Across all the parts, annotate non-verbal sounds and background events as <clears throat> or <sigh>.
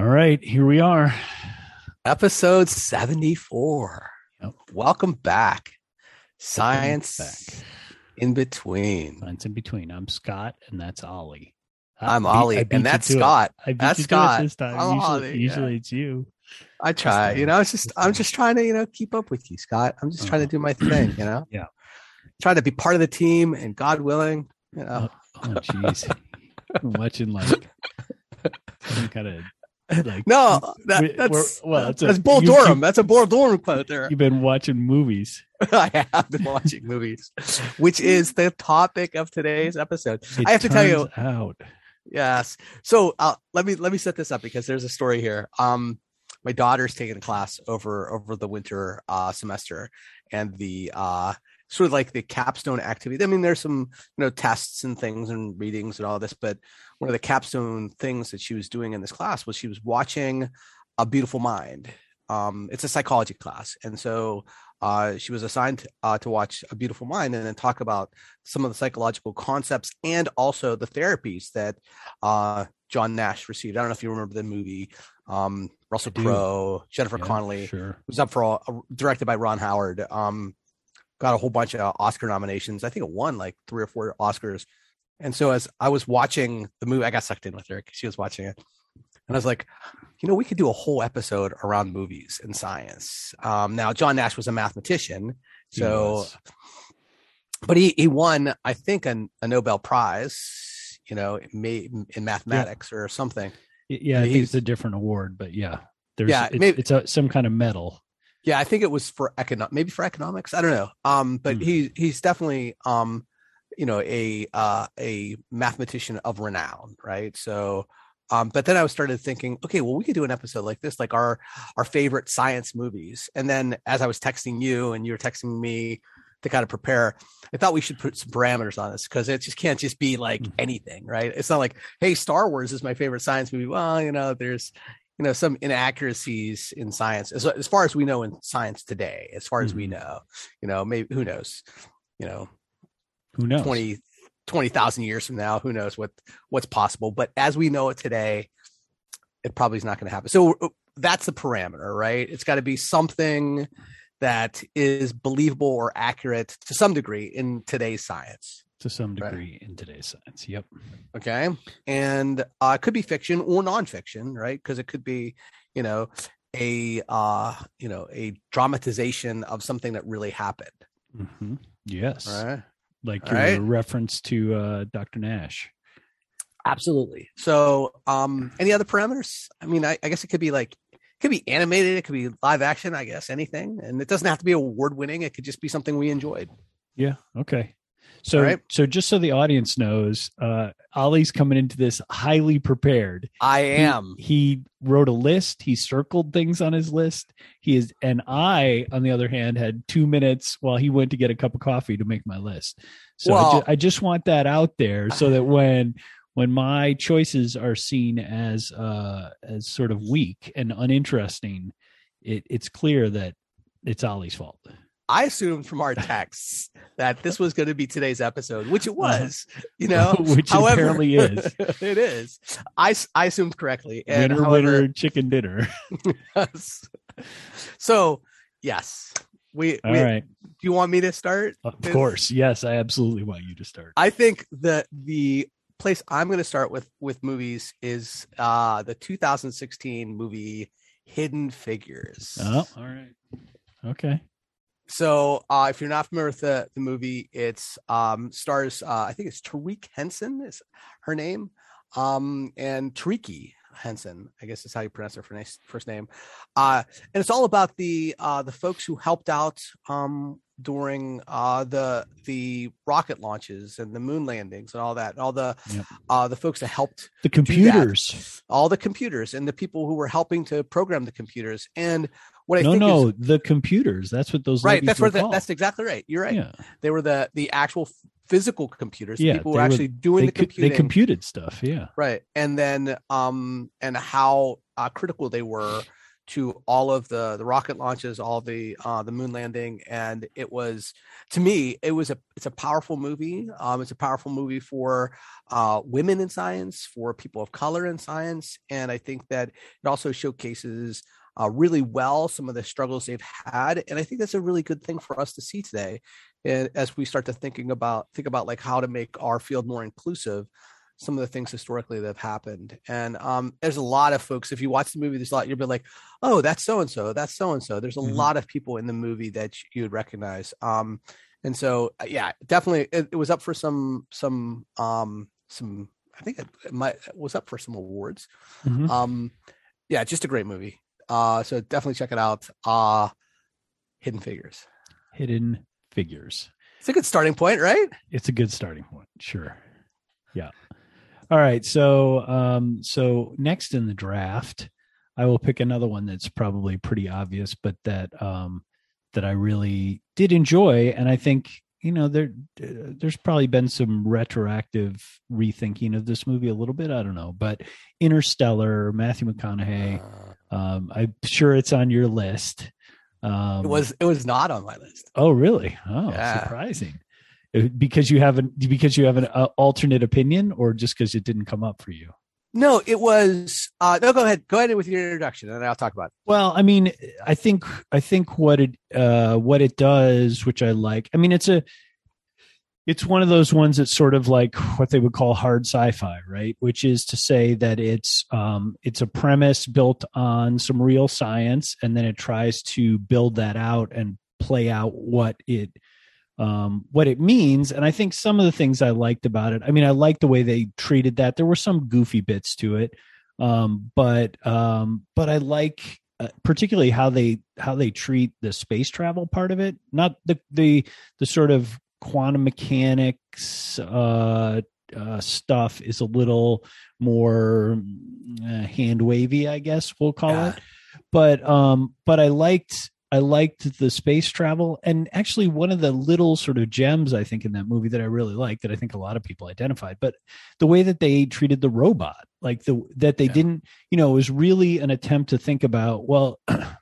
All right, here we are. Episode 74. Yep. Welcome back. Science back. in between. Science in between. I'm Scott, and that's Ollie. I'm I beat- Ollie, and that's it. Scott. I beat That's Scott. this time. I'm usually, Ollie, yeah. usually it's you. I try. You know, it's just I'm just trying to, you know, keep up with you, Scott. I'm just trying to Uh-huh. do my thing, you know? <clears throat> Yeah. Trying to be part of the team and God willing, you know. Oh, jeez. I'm watching like <laughs> some kind of <laughs> like no, that, that's well, a- that's Bull you Durham. That's a Bull Durham quote there. you've been watching movies. <laughs> I have been watching movies, which is the topic of today's episode. It I have to tell you, out. Yes. So uh, let me let me set this up because there's a story here. Um, my daughter's taking a class over over the winter uh, semester, and the uh, sort of like the capstone activity. I mean, there's some you know tests and things and readings and all this, but one of the capstone things that she was doing in this class was she was watching A Beautiful Mind. Um, it's a psychology class, and so uh, she was assigned uh, to watch A Beautiful Mind and then talk about some of the psychological concepts and also the therapies that uh, John Nash received. I don't know if you remember the movie. Um, Russell Crowe, Jennifer Yeah, Connelly Sure. was up for all, uh, directed by Ron Howard. Um, got a whole bunch of Oscar nominations. I think it won like three or four Oscars. And so as I was watching the movie, I got sucked in with her because she was watching it, and I was like, you know, we could do a whole episode around movies and science. Um, now John Nash was a mathematician, so was. but he he won I think an, a Nobel Prize, you know, in mathematics or something. Yeah, I think he's- it's a different award, but yeah, there's Yeah, it's, maybe- it's a, some kind of medal. Yeah, I think it was for econo maybe for economics. I don't know. Um, but Hmm. he he's definitely um, you know, a uh a mathematician of renown, right? So um, but then I was started thinking, okay, well, we could do an episode like this, like our our favorite science movies. And then as I was texting you and you were texting me to kind of prepare, I thought we should put some parameters on this because it just can't just be like Mhm. anything, right? It's not like, hey, Star Wars is my favorite science movie. Well, you know, there's you know some inaccuracies in science as, as far as we know in science today as far as we Mhm. know you know maybe who knows you know Who knows? 20 20,000 years from now who knows what what's possible but as we know it today it probably is not going to happen so uh, that's the parameter right it's got to be something that is believable or accurate to some degree in today's science to some Right. degree in today's science. Yep. okay and uh it could be fiction or nonfiction right because it could be you know a uh you know a dramatization of something that really happened hmm Yes. right Like your right. reference to uh, Dr. Nash. absolutely so um any other parameters i mean i, I guess it could be like it could be animated it could be live action i guess anything and it doesn't have to be award winning it could just be something we enjoyed Yeah. Okay. So, right. so just so the audience knows, uh, Ollie's coming into this highly prepared. i am He, wrote a list. He circled things on his list. He is, and I, on the other hand, had two minutes while he went to get a cup of coffee to make my list. So I, ju- I just want that out there so that <sighs> when when my choices are seen as uh as sort of weak and uninteresting, it, it's clear that it's Ollie's fault. I assumed from our texts that this was going to be today's episode which it was you know <laughs> Which it however apparently is. <laughs> it is. I, I assumed correctly and winner, however, winner, chicken dinner. <laughs> Yes. so yes we, All we right. do you want me to start Of course. Yes, I absolutely want you to start. i think that the place i'm going to start with with movies is uh the 2016 movie hidden figures Oh, all right. Okay. So uh if you're not familiar with the the movie it's um stars uh i think it's taraji henson is her name um and Taraji Henson, I guess is how you pronounce her first name. Uh, and it's all about the uh, the folks who helped out um, during uh, the the rocket launches and the moon landings and all that, and all the Yep. uh, the folks that helped The computers. all the computers and the people who were helping to program the computers. And what I no, think no, is the computers. That's what those right. That's were where the, that's exactly right. You're right. Yeah, They were the the actual physical computers. Yeah, people were actually doing the co- computing. they computed stuff. Yeah, right and then um and how uh, critical they were to all of the the rocket launches, all the uh, the moon landing, and it was to me it was a it's a powerful movie. Um, it's a powerful movie for uh, women in science, for people of color in science, and I think that it also showcases uh, really well some of the struggles they've had, and I think that's a really good thing for us to see today, and as we start to thinking about think about like how to make our field more inclusive some of the things historically that have happened. And um, there's a lot of folks. If you watch the movie, there's a lot. You'll be like, "Oh, that's so and so. That's so and so." There's a mm-hmm. lot of people in the movie that you would recognize. Um, and so, uh, yeah, definitely, it, it, was up for some some um, some. I think it, might it was up for some awards. Mm-hmm. Um, yeah, just a great movie. Uh, so definitely check it out. Uh, Hidden Figures. Hidden Figures. It's a good starting point, right? It's a good starting point. Sure. Yeah. All right. So, um, so next in the draft, I will pick another one that's probably pretty obvious, but that um, that I really did enjoy, and I think you know there there's probably been some retroactive rethinking of this movie a little bit. I don't know, but Interstellar, Matthew McConaughey. Uh, um, I'm sure it's on your list. Um, it was it was not on my list. Oh, really? Oh, yeah. surprising. Uh, because you have an because you have an uh, alternate opinion or just because it didn't come up for you no it was uh no go ahead go ahead with your introduction and i'll talk about it well i mean i think i think what it uh what it does which i like i mean it's a it's one of those ones that's sort of like what they would call hard sci-fi right which is to say that it's um it's a premise built on some real science and then it tries to build that out and play out what it um, what it means. And I think some of the things I liked about it, I mean, I liked the way they treated that. There were some goofy bits to it. Um, but, um, but I like, uh, particularly how they how they treat the space travel part of it not the the the sort of quantum mechanics uh, uh, stuff is a little more uh, hand wavy, I guess we'll call yeah. it. But um, but I liked I liked the space travel. And actually, one of the little sort of gems I think in that movie that I really liked, that I think a lot of people identified, but the way that they treated the robot, like the that they yeah. didn't, you know, it was really an attempt to think about, well, <clears throat>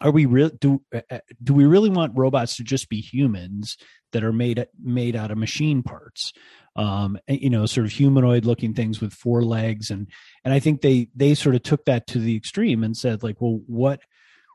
are we real do uh, uh, do we really want robots to just be humans that are made made out of machine parts? Um, you know, sort of humanoid looking things with four legs and and I think they they sort of took that to the extreme and said like, well, what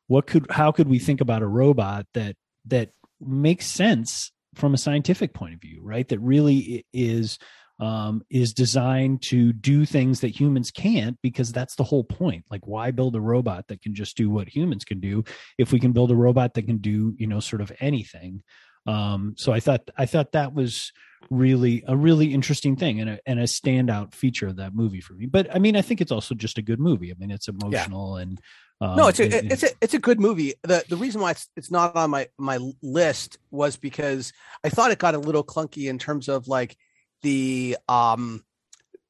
what could how could we think about a robot that that makes sense from a scientific point of view right that really is um, is designed to do things that humans can't because that's the whole point like why build a robot that can just do what humans can do if we can build a robot that can do you know sort of anything um, so i thought i thought that was really a really interesting thing and a, and a standout feature of that movie for me but i mean i think it's also just a good movie i mean it's emotional yeah. and um, no, it's a it, it's a it's a good movie. the The reason why it's it's not on my my list was because I thought it got a little clunky in terms of like the um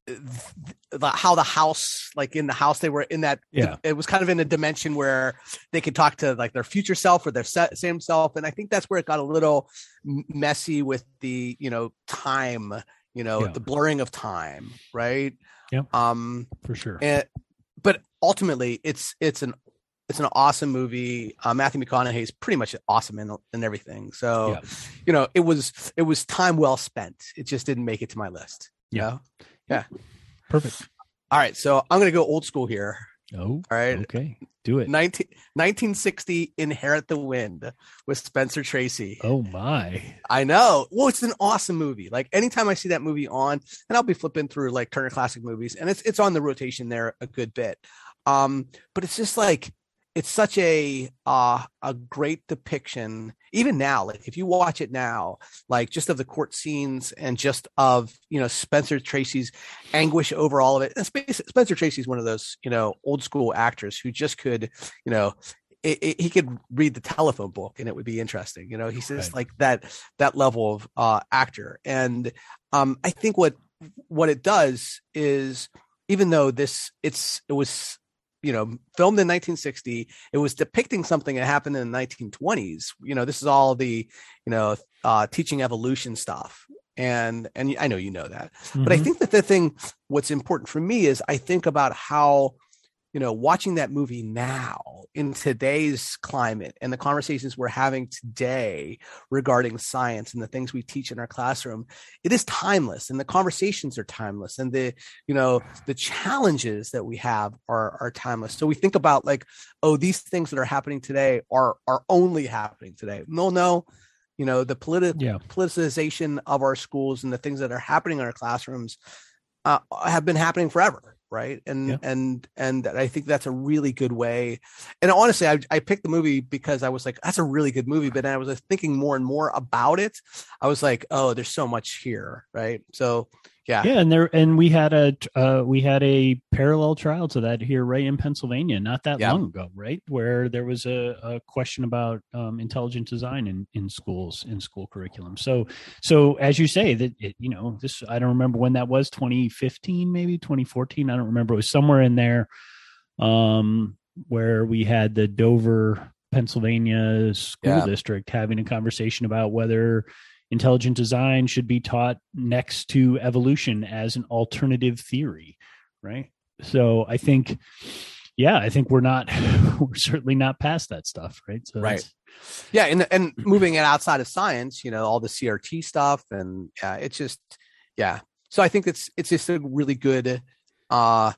the, how the house like in the house they were in that yeah. it was kind of in a dimension where they could talk to like their future self or their same self and i think that's where it got a little messy with the you know time you know yeah. the blurring of time right? Yeah um for sure. and but ultimately it's it's an it's an awesome movie. Uh, Matthew McConaughey is pretty much awesome in, in everything. So, yeah. you know, it was it was time well spent. It just didn't make it to my list. Yeah, yeah, perfect. All right, so I'm gonna go old school here. Oh, all right. Okay, do it. 19, 1960 Inherit the Wind with Spencer Tracy. Oh my! I know. Well, it's an awesome movie. Like anytime I see that movie on, and I'll be flipping through like Turner Classic Movies, and it's it's on the rotation there a good bit. Um, but it's just like it's such a uh, a great depiction even now like if you watch it now like just of the court scenes and just of you know spencer tracy's anguish over all of it and spencer tracy's one of those you know old school actors who just could you know it, it, he could read the telephone book and it would be interesting you know he's just right. like that that level of uh actor and um i think what what it does is even though this it's it was you know filmed in 1960 it was depicting something that happened in the 1920s you know this is all the you know uh, teaching evolution stuff and and i know you know that mm-hmm. but i mm-hmm. think that the thing what's important for me is i think about how you know, watching that movie now in today's climate and the conversations we're having today regarding science and the things we teach in our classroom, it is timeless and the conversations are timeless and the, you know, the challenges that we have are, are timeless. So we think about like, oh, these things that are happening today are, are only happening today. No, no, you know, the politi- yeah. politicization of our schools and the things that are happening in our classrooms uh, have been happening forever right and yeah. and and i think that's a really good way and honestly I, I picked the movie because i was like that's a really good movie but i was thinking more and more about it i was like oh there's so much here right so yeah yeah and there and we had a uh, we had a parallel trial to that here right in pennsylvania not that yeah. long ago right where there was a, a question about um, intelligent design in in schools in school curriculum so so as you say that it, you know this i don't remember when that was 2015 maybe 2014 i don't remember it was somewhere in there um where we had the dover pennsylvania school yeah. district having a conversation about whether intelligent design should be taught next to evolution as an alternative theory right? So i think yeah i think we're not <laughs> we're certainly not past that stuff right? So right. yeah and and moving it outside of science you know all the crt stuff and yeah it's just yeah. So i think it's it's just a really good uh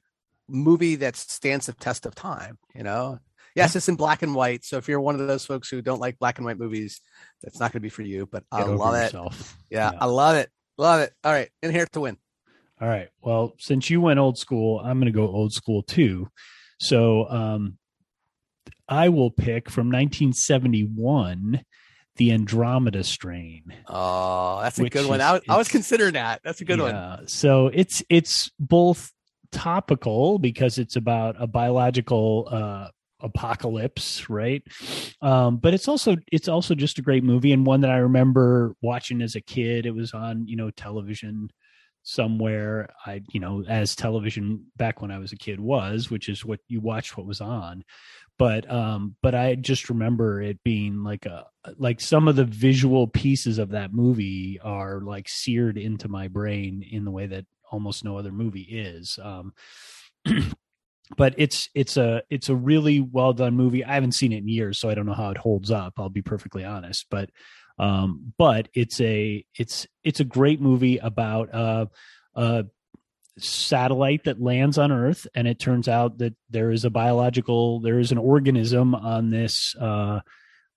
movie that stands the test of time you know yes it's in black and white so if you're one of those folks who don't like black and white movies that's not going to be for you, but Get I love it. Yeah, yeah, I love it. Love it. All right. Inherit the Wind. All right. Well, since you went old school, I'm going to go old school too. So, um, I will pick from 1971 the Andromeda strain. Oh, that's a good one. I was, I was considering that. That's a good yeah, one. So it's it's both topical because it's about a biological uh, apocalypse right? Um but it's also it's also just a great movie and one that i remember watching as a kid. It was on you know television somewhere. I you know as television back when i was a kid was which is what you watched what was on. But um but i just remember it being like a like some of the visual pieces of that movie are like seared into my brain in the way that almost no other movie is. Um <clears throat> but it's it's a it's a really well done movie. I haven't seen it in years, so I don't know how it holds up. I'll be perfectly honest, but um, but it's a it's it's a great movie about uh, a satellite that lands on Earth, and it turns out that there is a biological there is an organism on this uh,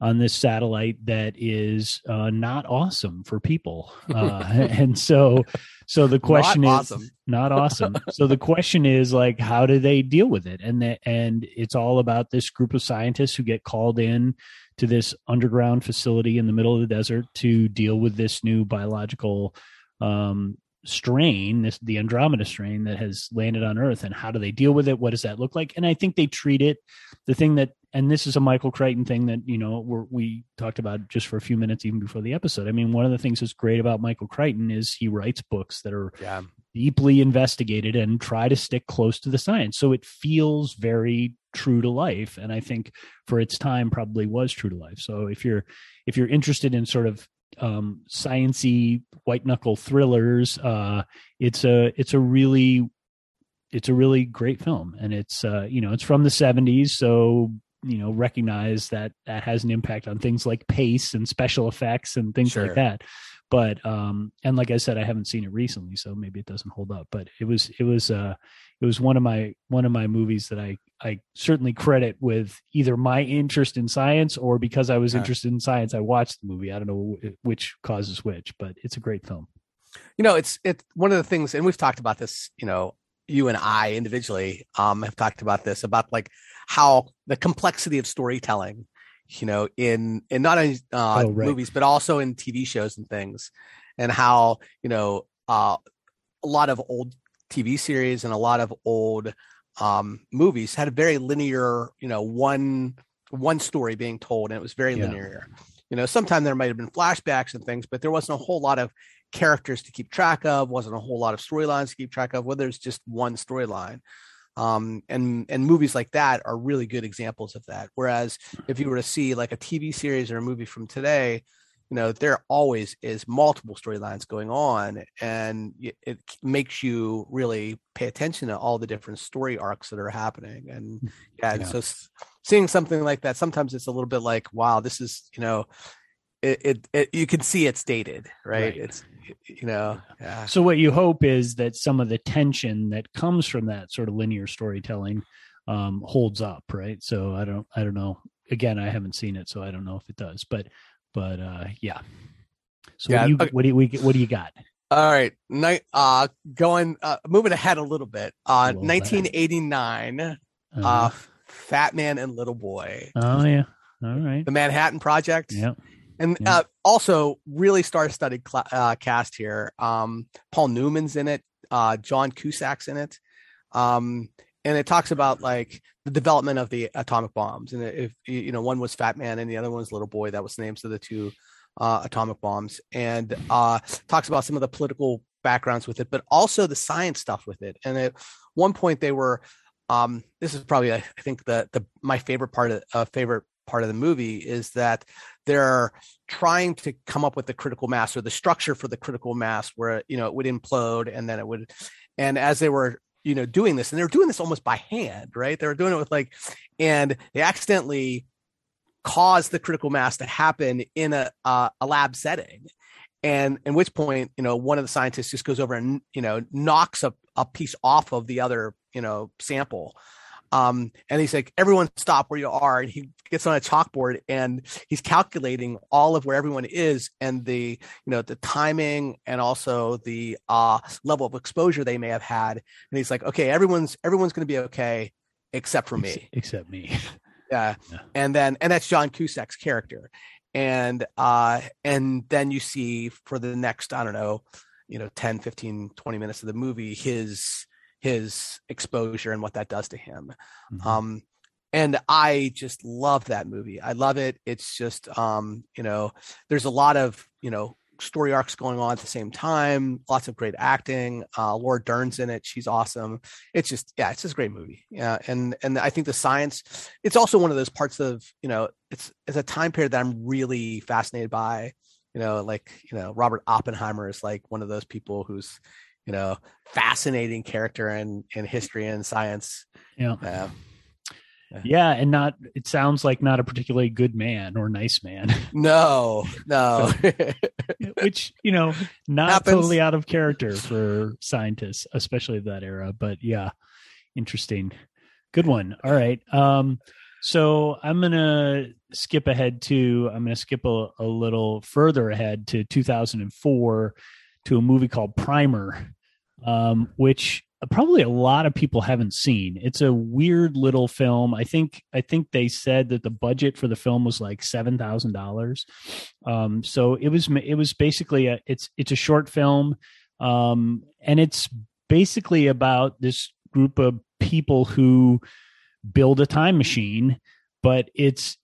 on this satellite that is uh, not awesome for people, <laughs> uh, and so so the question not is awesome. <laughs> not awesome. so the question is like, how do they deal with it? And the, and it's all about this group of scientists who get called in to this underground facility in the middle of the desert to deal with this new biological um, strain, this the Andromeda strain that has landed on Earth, and how do they deal with it? What does that look like? And I think they treat it. The thing that, and this is a Michael Crichton thing that you know we we talked about just for a few minutes even before the episode. I mean, one of the things that's great about Michael Crichton is he writes books that are yeah. deeply investigated and try to stick close to the science, so it feels very true to life. And I think for its time, probably was true to life. So if you're if you're interested in sort of um, sciency white knuckle thrillers. Uh, it's a it's a really it's a really great film, and it's uh, you know it's from the '70s, so you know recognize that that has an impact on things like pace and special effects and things sure. like that but um and like i said i haven't seen it recently so maybe it doesn't hold up but it was it was uh it was one of my one of my movies that i i certainly credit with either my interest in science or because i was interested in science i watched the movie. I don't know which causes which but it's a great film. You know it's it's one of the things and we've talked about this you know you and i individually um have talked about this about like how the complexity of storytelling you know, in in not only uh, oh, right. movies but also in TV shows and things, and how you know uh, a lot of old TV series and a lot of old um, movies had a very linear, you know, one one story being told, and it was very yeah. linear. You know, sometimes there might have been flashbacks and things, but there wasn't a whole lot of characters to keep track of, wasn't a whole lot of storylines to keep track of, whether it's just one storyline. Um, and and movies like that are really good examples of that. Whereas if you were to see like a TV series or a movie from today, you know there always is multiple storylines going on and it makes you really pay attention to all the different story arcs that are happening and yeah, yeah. so seeing something like that sometimes it's a little bit like wow this is you know it, it, it you can see it's dated right, right. it's you know yeah. so what you hope is that some of the tension that comes from that sort of linear storytelling um holds up right so i don't i don't know again i haven't seen it so i don't know if it does but but uh, yeah. So yeah, what, do you, okay. what do you what do you got? All right, night. Uh, going uh, moving ahead a little bit. Uh, 1989. Uh-huh. Uh, Fat Man and Little Boy. Oh yeah. All right. The Manhattan Project. Yep. And yep. Uh, also, really star-studded cl- uh, cast here. Um, Paul Newman's in it. Uh, John Cusack's in it. Um, and it talks about like the development of the atomic bombs and if you know one was fat man and the other one was little boy that was the names of the two uh, atomic bombs and uh, talks about some of the political backgrounds with it but also the science stuff with it and at one point they were um, this is probably i think the the my favorite part of uh, favorite part of the movie is that they're trying to come up with the critical mass or the structure for the critical mass where you know it would implode and then it would and as they were you know doing this and they were doing this almost by hand right? They were doing it with like and they accidentally caused the critical mass to happen in a uh, a lab setting. And in which point you know one of the scientists just goes over and you know knocks a, a piece off of the other you know sample um, and he's like, everyone stop where you are. And he gets on a chalkboard and he's calculating all of where everyone is and the, you know, the timing and also the uh, level of exposure they may have had. And he's like, okay, everyone's, everyone's going to be okay except for me. Except me. <laughs> yeah. yeah. And then, and that's John Cusack's character. And, uh, and then you see for the next, I don't know, you know, 10, 15, 20 minutes of the movie, his, his exposure and what that does to him. Mm-hmm. Um, and I just love that movie. I love it. It's just, um, you know, there's a lot of, you know, story arcs going on at the same time. Lots of great acting. Uh, Laura Dern's in it. She's awesome. It's just, yeah, it's just a great movie. Yeah, and and I think the science. It's also one of those parts of, you know, it's it's a time period that I'm really fascinated by. You know, like you know, Robert Oppenheimer is like one of those people who's, you know fascinating character in in history and science. Yeah. Uh, yeah. And not it sounds like not a particularly good man or nice man. <laughs> No no. <laughs> Which you know not Happens. totally out of character for scientists especially of that era but yeah interesting. Good one. All right um so i'm gonna skip ahead to i'm gonna skip a, a little further ahead to 2004 to a movie called Primer, um, which probably a lot of people haven't seen. It's a weird little film. I think I think they said that the budget for the film was like seven thousand um, dollars. So it was it was basically a it's it's a short film, um, and it's basically about this group of people who build a time machine, but it's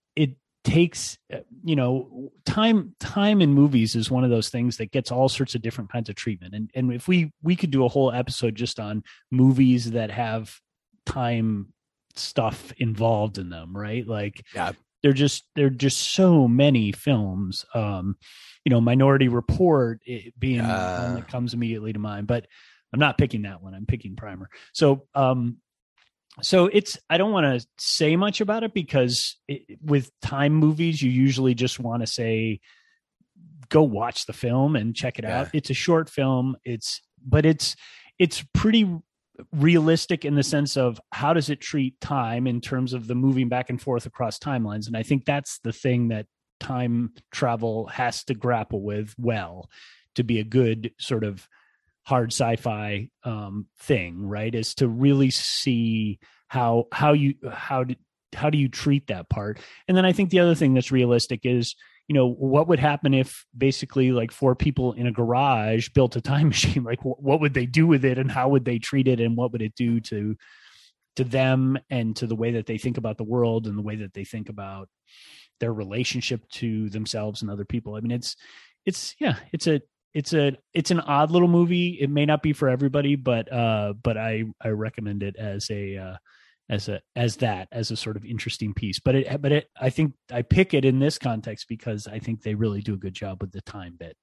takes uh, you know time time in movies is one of those things that gets all sorts of different kinds of treatment. And and if we we could do a whole episode just on movies that have time stuff involved in them right? Like yeah. they're just they're just so many films. Um you know minority report being uh, one that comes immediately to mind but i'm not picking that one. I'm picking primer. So um so it's i don't want to say much about it because it, with time movies you usually just want to say go watch the film and check it yeah. out it's a short film it's but it's it's pretty realistic in the sense of how does it treat time in terms of the moving back and forth across timelines and i think that's the thing that time travel has to grapple with well to be a good sort of hard sci-fi um, thing, right? Is to really see how how you how do how do you treat that part? And then I think the other thing that's realistic is you know what would happen if basically like four people in a garage built a time <laughs> machine like what would they do with it and how would they treat it and what would it do to to them and to the way that they think about the world and the way that they think about their relationship to themselves and other people i mean it's it's yeah it's a it's a it's an odd little movie. It may not be for everybody, but uh, but I I recommend it as a uh, as a as that as a sort of interesting piece. But it but it I think I pick it in this context because I think they really do a good job with the time bit.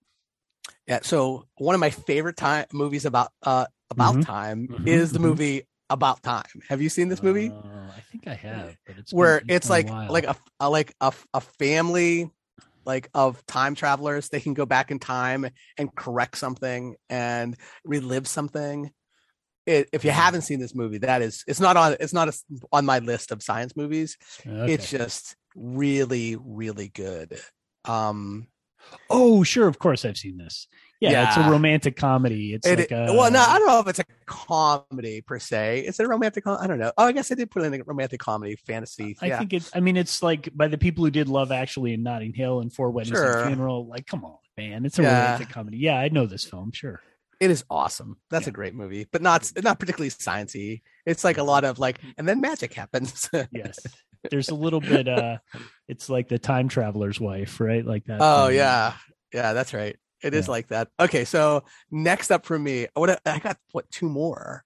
Yeah. So one of my favorite time movies about uh about Mhm. time Mhm. is the Mhm. movie About Time. Have you seen this movie? Uh, I think I have, but it's Where been, it's like like a, a like a, a family like of time travelers. They can go back in time and correct something and relive something. It, if you Mhm. haven't seen this movie, that is it's not on it's not a, on my list of science movies. Okay. It's just really really good. Um oh sure, of course I've seen this. Yeah, it's a romantic comedy. It's It, like a, well, no, I don't know if it's a comedy per se. Is it a romantic? Com- I don't know. Oh, I guess I did put in a romantic comedy, fantasy. I yeah, think it's. I mean, it's like by the people who did Love Actually and Notting Hill and Four Weddings and Sure. a Funeral. Like, come on, man, it's a Yeah. romantic comedy. Yeah, I know this film. Sure. it is awesome. That's Yeah. a great movie, but not not particularly sciencey. It's like a lot of like, and then magic happens. <laughs> Yes. There's a little bit. uh It's like the time traveler's wife, right? Like that. oh thing. yeah, yeah, that's right. It is Yeah. like that. Okay, so next up for me, what I got? What two more?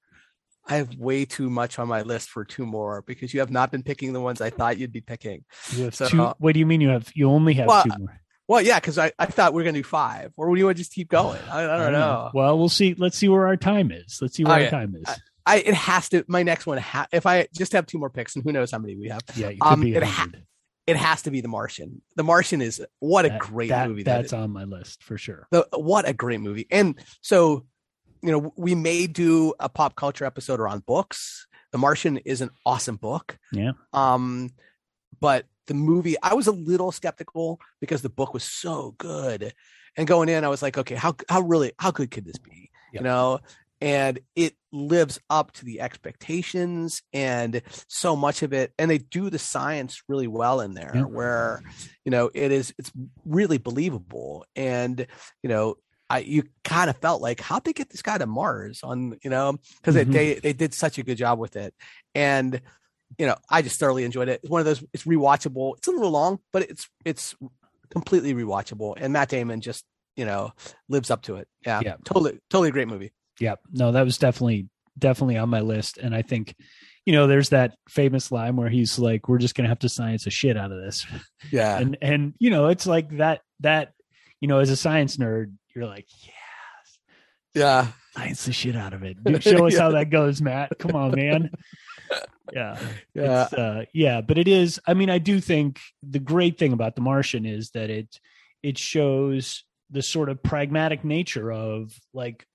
I have way too much on my list for two more because you have not been picking the ones I thought you'd be picking. You have So- two. What do you mean you have? You only have Well, two more. Well, yeah, because I, I thought we are gonna do five, or would you want to just keep going? I, I don't know. Well, we'll see. Let's see where our time is. Let's see where Okay. our time is. I it has to. My next one, ha- if I just have two more picks, and who knows how many we have, yeah, you um, it ha- it has to be The Martian. The Martian is what a That- great that- movie. That That's on my list for sure. the what a great movie. And so, you know, we may do a pop culture episode around books. The Martian is an awesome book. Yeah. Um, but the movie, I was a little skeptical because the book was so good. And going in, I was like, okay, how how really how good could this be? Yep. You know, and it lives up to the expectations and so much of it and they do the science really well in there Yeah. where you know it is it's really believable and you know I you kind of felt like how they get this guy to Mars on you know because Mhm. they they did such a good job with it and you know I just thoroughly enjoyed it. It's one of those it's rewatchable. It's a little long, but it's it's completely rewatchable and Matt Damon just you know lives up to it. Yeah, Yeah. totally totally great movie. Yeah, no, that was definitely definitely on my list, and I think, you know, there's that famous line where he's like, "We're just gonna have to science the shit out of this," Yeah, and and you know, it's like that that you know, as a science nerd, you're like, yeah, yeah, science the shit out of it. Dude, show us how <laughs> that goes, Matt. Come on, man. Yeah, yeah, uh, yeah, but it is. I mean, I do think the great thing about The Martian is that it it shows the sort of pragmatic nature of like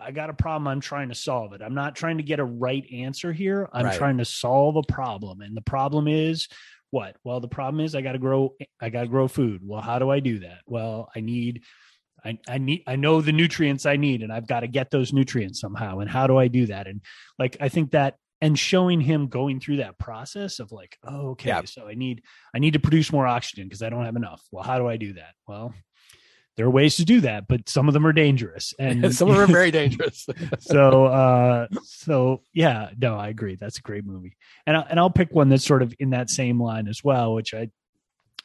I got a problem. I'm trying to solve it. I'm not trying to get a right answer here. I'm Right. trying to solve a problem, and the problem is what? Well, the problem is I got to grow. I got to grow food. Well, how do I do that? Well, I need. I, I need I know the nutrients I need and I've got to get those nutrients somehow. And how do I do that? And like I think that and showing him going through that process of like, oh, okay, Yeah. so I need I need to produce more oxygen because I don't have enough. Well, how do I do that? Well, there are ways to do that, but some of them are dangerous. And <laughs> some of them are very <laughs> dangerous. so uh so yeah, no, I agree. That's a great movie. And I, and I'll pick one that's sort of in that same line as well, which I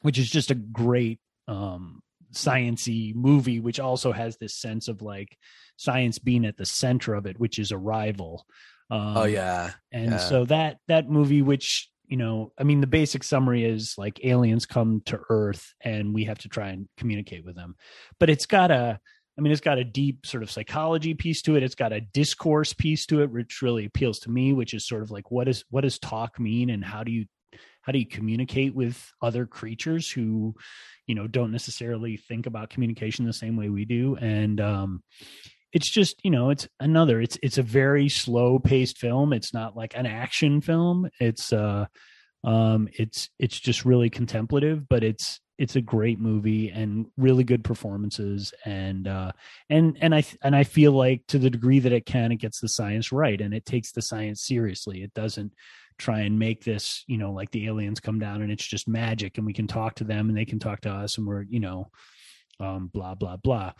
which is just a great um sciency movie which also has this sense of like science being at the center of it, which is Arrival. Um, oh yeah, and Yeah. so that that movie which you know i mean the basic summary is like aliens come to earth and we have to try and communicate with them. But it's got a i mean it's got a deep sort of psychology piece to it. It's got a discourse piece to it which really appeals to me which is sort of like what is what does talk mean? And how do you how do you communicate with other creatures who you know don't necessarily think about communication the same way we do? And um it's just you know it's another it's it's a very slow paced film. It's not like an action film. It's uh um it's it's just really contemplative but it's it's a great movie and really good performances. And uh and and i and i feel like to the degree that it can it gets the science right and it takes the science seriously. It doesn't try and make this you know like the aliens come down and it's just magic and we can talk to them and they can talk to us and we're you know um blah blah blah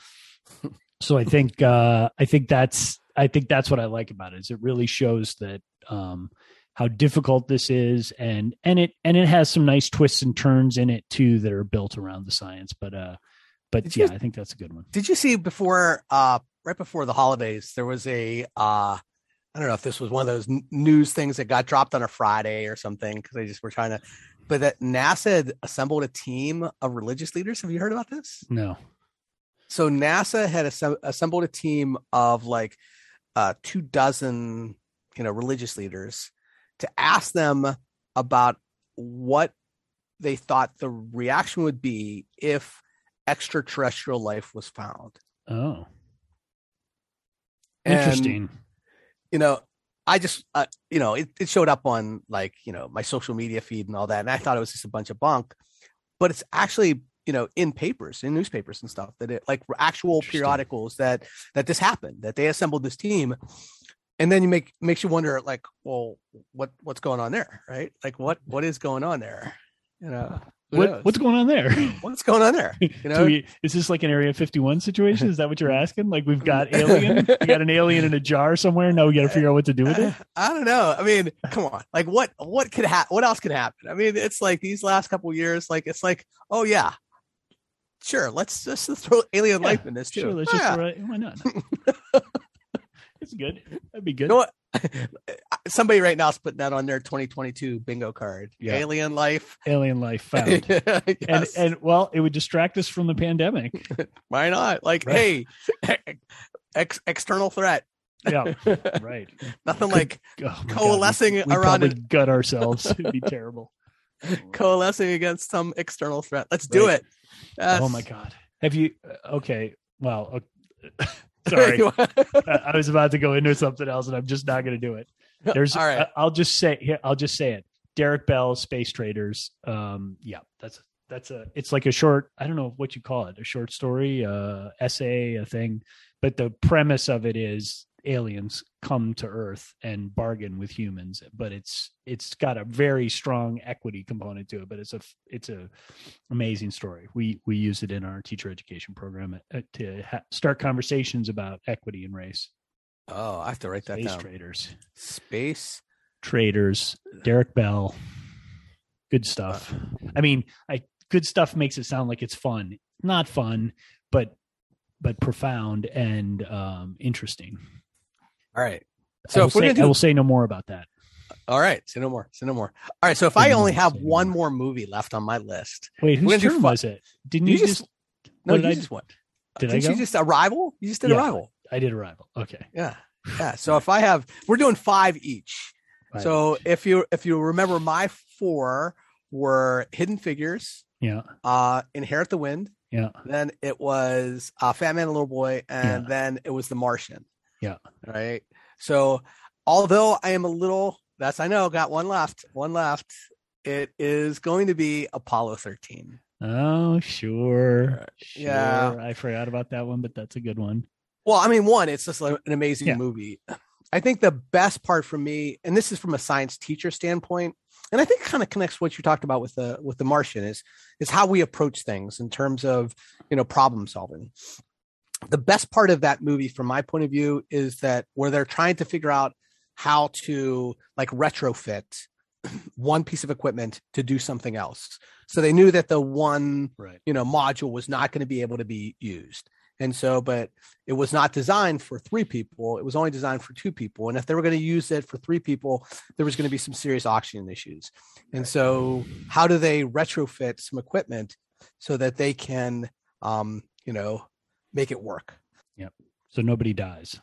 <laughs> so i think uh i think that's i think that's what i like about it is it really shows that um how difficult this is and and it and it has some nice twists and turns in it too that are built around the science but uh but Did you- yeah i think that's a good one Did you see before uh right before the holidays there was a uh I don't know if this was one of those n- news things that got dropped on a Friday or something because they just were trying to, but that NASA had assembled a team of religious leaders. Have you heard about this? No. So NASA had assemb- assembled a team of like uh, two dozen, you know, religious leaders to ask them about what they thought the reaction would be if extraterrestrial life was found. Oh. And, Interesting. you know, I just, uh, you know, it, it showed up on like, you know, my social media feed and all that. And I thought it was just a bunch of bunk, but it's actually, you know, in papers, in newspapers and stuff that it like actual periodicals that, that this happened, that they assembled this team. And then you make, makes you wonder like, well, what, what's going on there? Right. Like what, what is going on there? You know, what, what's going on there? <laughs> what's going on there? <laughs> You know, we- is this like an Area 51 situation? Is that what you're <laughs> asking? Like we've got alien, we got an alien in a jar somewhere. Now we got to figure out what to do with it. I don't know. I mean, come on. Like what what could happen? What else could happen? I mean, it's like these last couple years, like it's like, oh yeah. Sure, let's just throw alien Yeah, life in this too. Sure, let's Oh, just yeah. throw it. Why not? <laughs> it's good. That'd be good. You know what? <laughs> Somebody right now is putting that on their 2022 bingo card. Yeah. Alien life. Alien life <laughs> found. yes. And and well, it would distract us from the pandemic. why not? Like, Right. hey, ex- external threat. Yeah, right. Nothing Could- like Oh my God, we- coalescing we around an, gut ourselves. It'd be terrible. coalescing against some external threat. Let's do it. Yes. Oh my god. Have you? uh, Okay. Well, uh, <laughs> sorry. <laughs> I was about to go into something else, and I'm just not going to do it. <laughs> There's. All right. I- I'll just say. I'll just say it. Derrick Bell, Space Traders. Um. Yeah. That's that's a. It's like a short. I don't know what you call it. A short story, uh, essay, a thing. But the premise of it is aliens come to Earth and bargain with humans. But it's it's got a very strong equity component to it. But it's a it's a amazing story. We we use it in our teacher education program uh, to ha- start conversations about equity and race. Oh, I have to write that Space down. traders, Space. traders, Derrick Bell, good stuff. I mean, I good stuff makes it sound like it's fun. Not fun, but but profound and um, interesting. All right. So I will, say, do I will say no more about that. All right, say no more. Say no more. All right, so if Say I only have one more. more movie left on my list, Wait, whose turn was it? Didn't you you, just just? no, what did you I- just went. Did I go? you just arrival? You just did Yeah. arrival. I did arrival. Okay. Yeah, <sighs> yeah. So if I have, we're doing five each. Right. So if you if you remember, my four were Hidden Figures, yeah, uh, Inherit the Wind, yeah, then it was uh, Fat Man and Little Boy, and Yeah. then it was The Martian. Yeah. Right. So although I am a little, that's I know, got one left, one left. It is going to be Apollo 13. Oh, sure. sure. Yeah. I forgot about that one, but that's a good one. Well, I mean, one, it's just an amazing Yeah. movie. I think the best part for me, and this is from a science teacher standpoint, and I think it kind of connects what you talked about with the with the Martian is is how we approach things in terms of you know problem solving. The best part of that movie, from my point of view, is that where they're trying to figure out how to like retrofit <clears throat> one piece of equipment to do something else. So they knew that the one Right. you know module was not going to be able to be used and so but it was not designed for three people it was only designed for two people and if they were going to use it for three people there was going to be some serious oxygen issues and so how do they retrofit some equipment so that they can um you know make it work Yep. So nobody dies.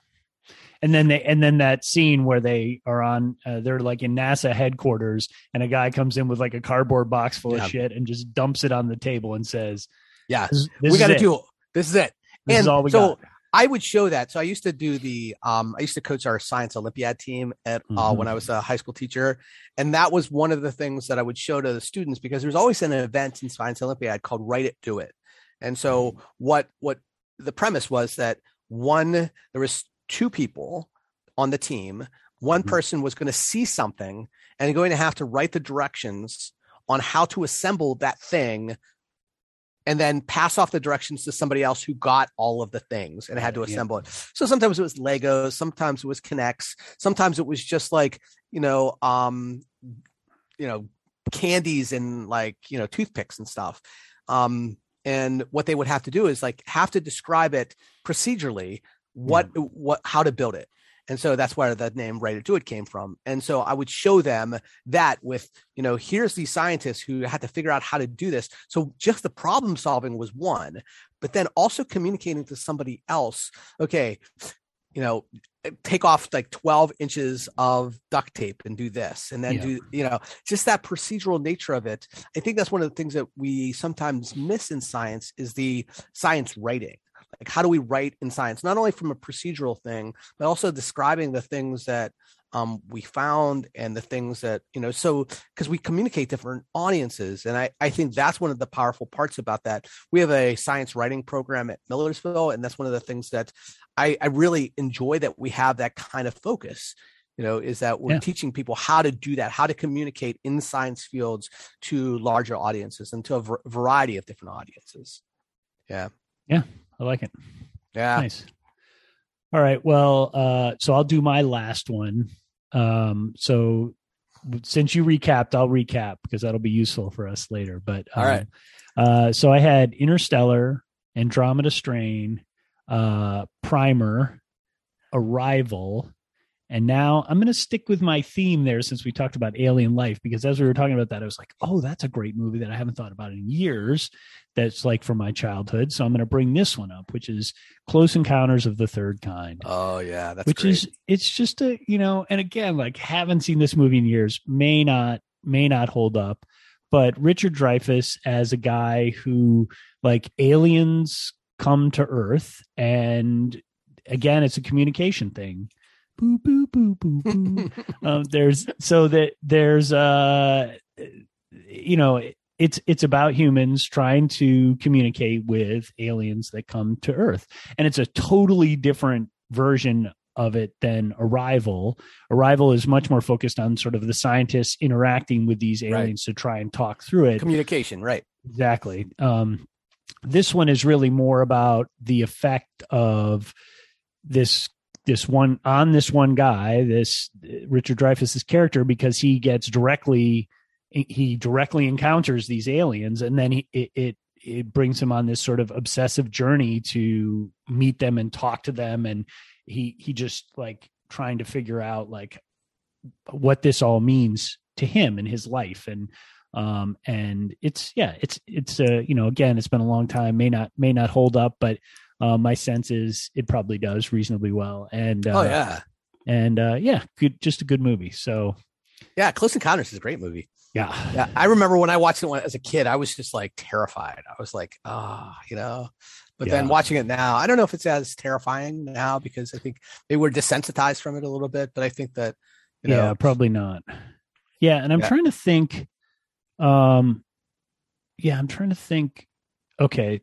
And then they and then that scene where they are on uh, they're like in NASA headquarters and a guy comes in with like a cardboard box full Yeah. of shit and just dumps it on the table and says, yeah "This, this we got to it. do this is it This is and all we so got." I would show that. So I used to do the um I used to coach our science Olympiad team at uh Mhm. when I was a high school teacher. And that was one of the things that I would show to the students because there's always an event in Science Olympiad called Write It, Do It. And so what what the premise was that one there was two people on the team. One Mhm. person was going to see something and going to have to write the directions on how to assemble that thing and then pass off the directions to somebody else who got all of the things and had to Yeah. assemble it. So sometimes it was Legos, sometimes it was K'Nex, sometimes it was just like, you know, um, you know, candies and like, you know, toothpicks and stuff. Um, and what they would have to do is like have to describe it procedurally, what mm. what how to build it. And so that's where the name Write-It-Do-It came from. And so I would show them that with, you know, here's these scientists who had to figure out how to do this. So just the problem solving was one, but then also communicating to somebody else. Okay, you know, take off like 12 inches of duct tape and do this and then Yeah. do you know just that procedural nature of it. I think that's one of the things that we sometimes miss in science is the science writing. Like how do we write in science? Not only from a procedural thing but also describing the things that um, we found and the things that you know so because we communicate different audiences and I, I think that's one of the powerful parts about that. We have a science writing program at millersville and that's one of the things that I, I really enjoy that we have that kind of focus you know is that we're Yeah. teaching people how to do that how to communicate in science fields to larger audiences and to a variety of different audiences yeah yeah I like it. yeah Nice. All right. Well, uh, so I'll do my last one. Um, so since you recapped, I'll recap because that'll be useful for us later. But All right. um, Uh, so I had Interstellar, Andromeda Strain, uh, Primer, Arrival, and now I'm going to stick with my theme there since we talked about alien life because as we were talking about that, I was like, oh, that's a great movie that I haven't thought about in years. That's like from my childhood. So I'm going to bring this one up, which is Close Encounters of the Third Kind oh yeah that's which great. is it's just a you know and again like haven't seen this movie in years may not may not hold up but richard dreyfuss as a guy who like aliens come to earth and again it's a communication thing. Boo boo boo boo boo. <laughs> Um, there's so that there's uh you know it's it's about humans trying to communicate with aliens that come to earth. And it's a totally different version of it than arrival. Arrival is much more focused on sort of the scientists interacting with these Right. aliens to try and talk through it. Communication right. Exactly. Um, this one is really more about the effect of this this one on this one guy, this uh, Richard Dreyfuss's character, because he gets directly he directly encounters these aliens, and then he, it, it it brings him on this sort of obsessive journey to meet them and talk to them, and he he just like trying to figure out like what this all means to him in his life and um and it's yeah it's it's uh you know again it's been a long time may not may not hold up but uh, my sense is it probably does reasonably well. And uh, oh yeah. and uh yeah good just a good movie. So yeah close encounters is a great movie. Yeah. Yeah i remember when i watched it when, as a kid i was just like terrified. I was like ah you know? But then watching it now i don't know if it's as terrifying now because i think they were desensitized from it a little bit but i think that you know yeah probably not. Yeah and i'm Yeah. trying to think um yeah i'm trying to think. Okay.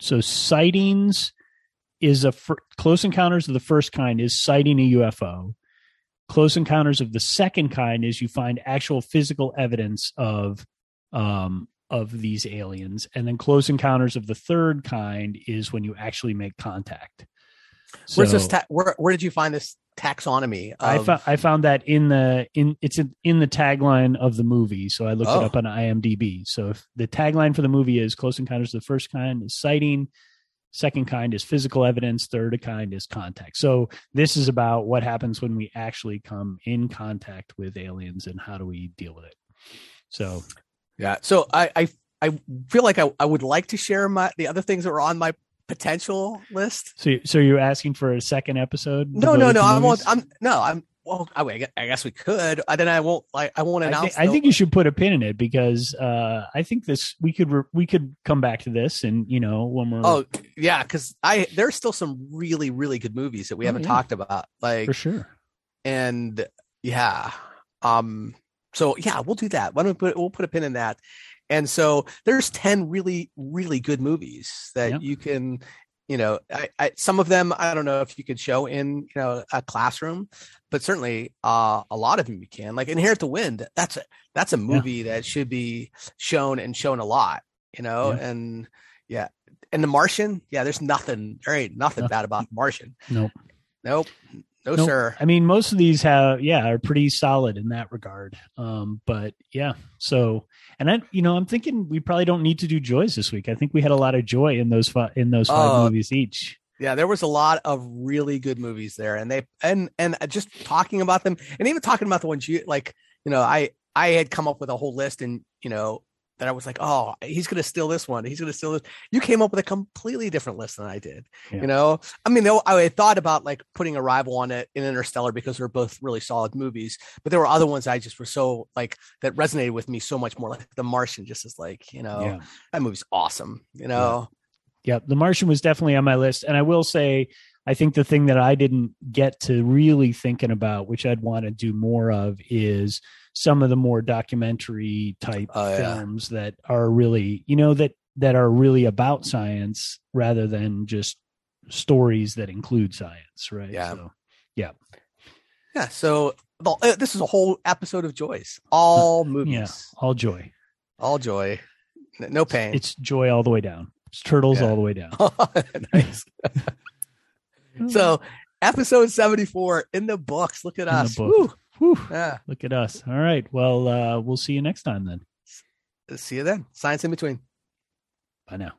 So sightings is a fir- close encounters of the first kind is sighting a ufo close encounters of the second kind is you find actual physical evidence of um of these aliens. And then close encounters of the third kind is when you actually make contact. Where's this ta- where, where did you find this taxonomy I of- found I found that in the in it's in, in the tagline of the movie, so I looked Oh. it up on IMDb. So if the tagline for the movie is "Close Encounters of the First Kind" is sighting, second kind is physical evidence, third kind is contact. So this is about what happens when we actually come in contact with aliens and how do we deal with it. So Yeah. So I I, I feel like I, I would like to share my the other things that were on my potential list. so so you're asking for a second episode? No, no, no. I won't. I'm no. I'm. Well, I, I guess- we could. Then I won't. Like I won't I announce. think, I think you should put a pin in it because uh, I think this we could re- we could come back to this and you know when we're Oh yeah, because I there's still some really really good movies that we Oh, haven't yeah. talked about. Like for sure. and yeah, um. So yeah, we'll do that. Why don't we put we'll put a pin in that. And so there's ten really really good movies that Yeah. you can. You know, I, I some of them I don't know if you could show in you know a classroom, but certainly uh, a lot of them you can. Like Inherit the Wind, that's a that's a movie that should be shown and shown a lot. You know, Yeah. and yeah, and The Martian, yeah, there's nothing, there ain't nothing No. bad about The Martian. Nope. Nope, no Nope. sir. I mean, most of these have, yeah, are pretty solid in that regard. Um, but yeah, so, and I, you know, I'm thinking we probably don't need to do joys this week. I think we had a lot of joy in those five, in those five Oh. movies each. Yeah, there was a lot of really good movies there, and they and and just talking about them, and even talking about the ones you like. You know, I I had come up with a whole list, and you know that I was like, oh, he's gonna steal this one. He's gonna steal this. You came up with a completely different list than I did. Yeah. You know, I mean, I had thought about like putting Arrival on it in Interstellar because they're both really solid movies, but there were other ones I just were so like that resonated with me so much more. Like The Martian, just as like you know Yeah. that movie's awesome. You know, Yeah, The Martian was definitely on my list, and I will say, I think the thing that I didn't get to really thinking about, which I'd want to do more of, is some of the more documentary type Oh, yeah. films that are really, you know, that that are really about science rather than just stories that include science, right? Yeah. So, yeah. So the, uh, this is a whole episode of joys, all movies, yeah, all joy. all joy, no pain. It's joy all the way down. It's turtles Yeah. all the way down. <laughs> nice. <laughs> so episode 74 in the books. Look at In us. book. Woo. Yeah. look at us. All right. Well, uh, we'll see you next time then. See you then. Science in between. Bye now.